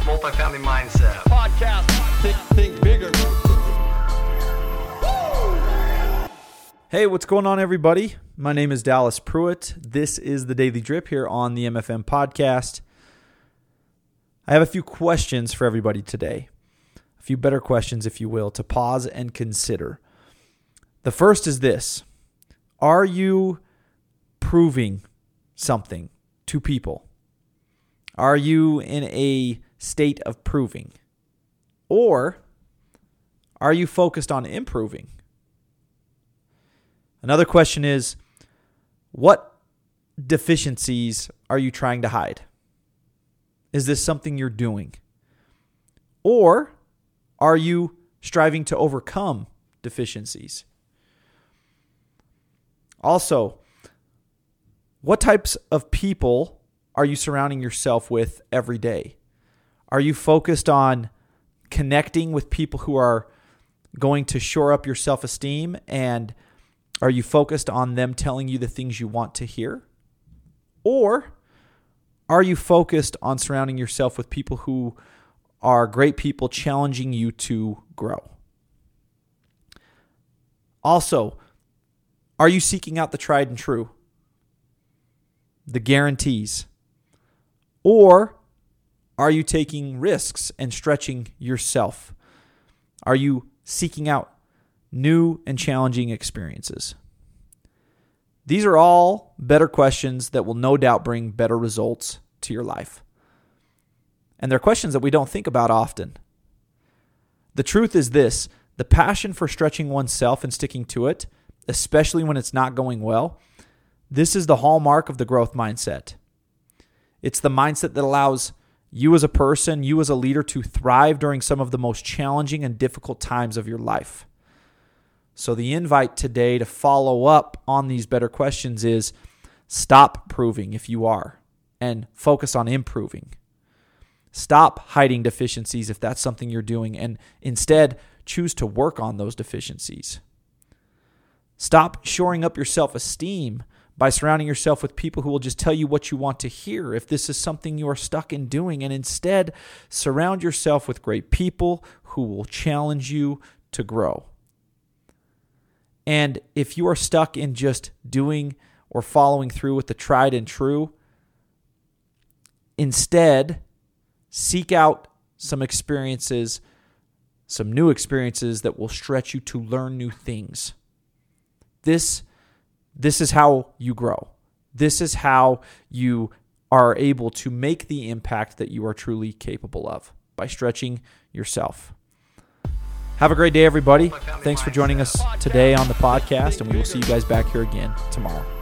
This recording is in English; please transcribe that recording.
multifamily mindset. podcast. Think, think bigger. Hey, what's going on, everybody? My name is Dallas Pruitt. This is the Daily Drip here on the MFM podcast. I have a few questions for everybody today. A few better questions, if you will, to pause and consider. The first is this Are you proving something to people? Are you in a state of proving? Or are you focused on improving? Another question is what deficiencies are you trying to hide? Is this something you're doing? Or are you striving to overcome deficiencies? Also, what types of people are you surrounding yourself with every day? Are you focused on connecting with people who are going to shore up your self esteem? And are you focused on them telling you the things you want to hear? Or are you focused on surrounding yourself with people who are great people challenging you to grow? Also, are you seeking out the tried and true? The guarantees? Or are you taking risks and stretching yourself? Are you seeking out new and challenging experiences? These are all better questions that will no doubt bring better results to your life. And they're questions that we don't think about often. The truth is this the passion for stretching oneself and sticking to it, especially when it's not going well, this is the hallmark of the growth mindset. It's the mindset that allows you as a person, you as a leader, to thrive during some of the most challenging and difficult times of your life. So, the invite today to follow up on these better questions is stop proving if you are and focus on improving. Stop hiding deficiencies if that's something you're doing and instead choose to work on those deficiencies. Stop shoring up your self esteem by surrounding yourself with people who will just tell you what you want to hear if this is something you are stuck in doing, and instead surround yourself with great people who will challenge you to grow. And if you are stuck in just doing or following through with the tried and true, instead seek out some experiences, some new experiences that will stretch you to learn new things. This this is how you grow. This is how you are able to make the impact that you are truly capable of by stretching yourself. Have a great day, everybody. Thanks for joining us today on the podcast, and we will see you guys back here again tomorrow.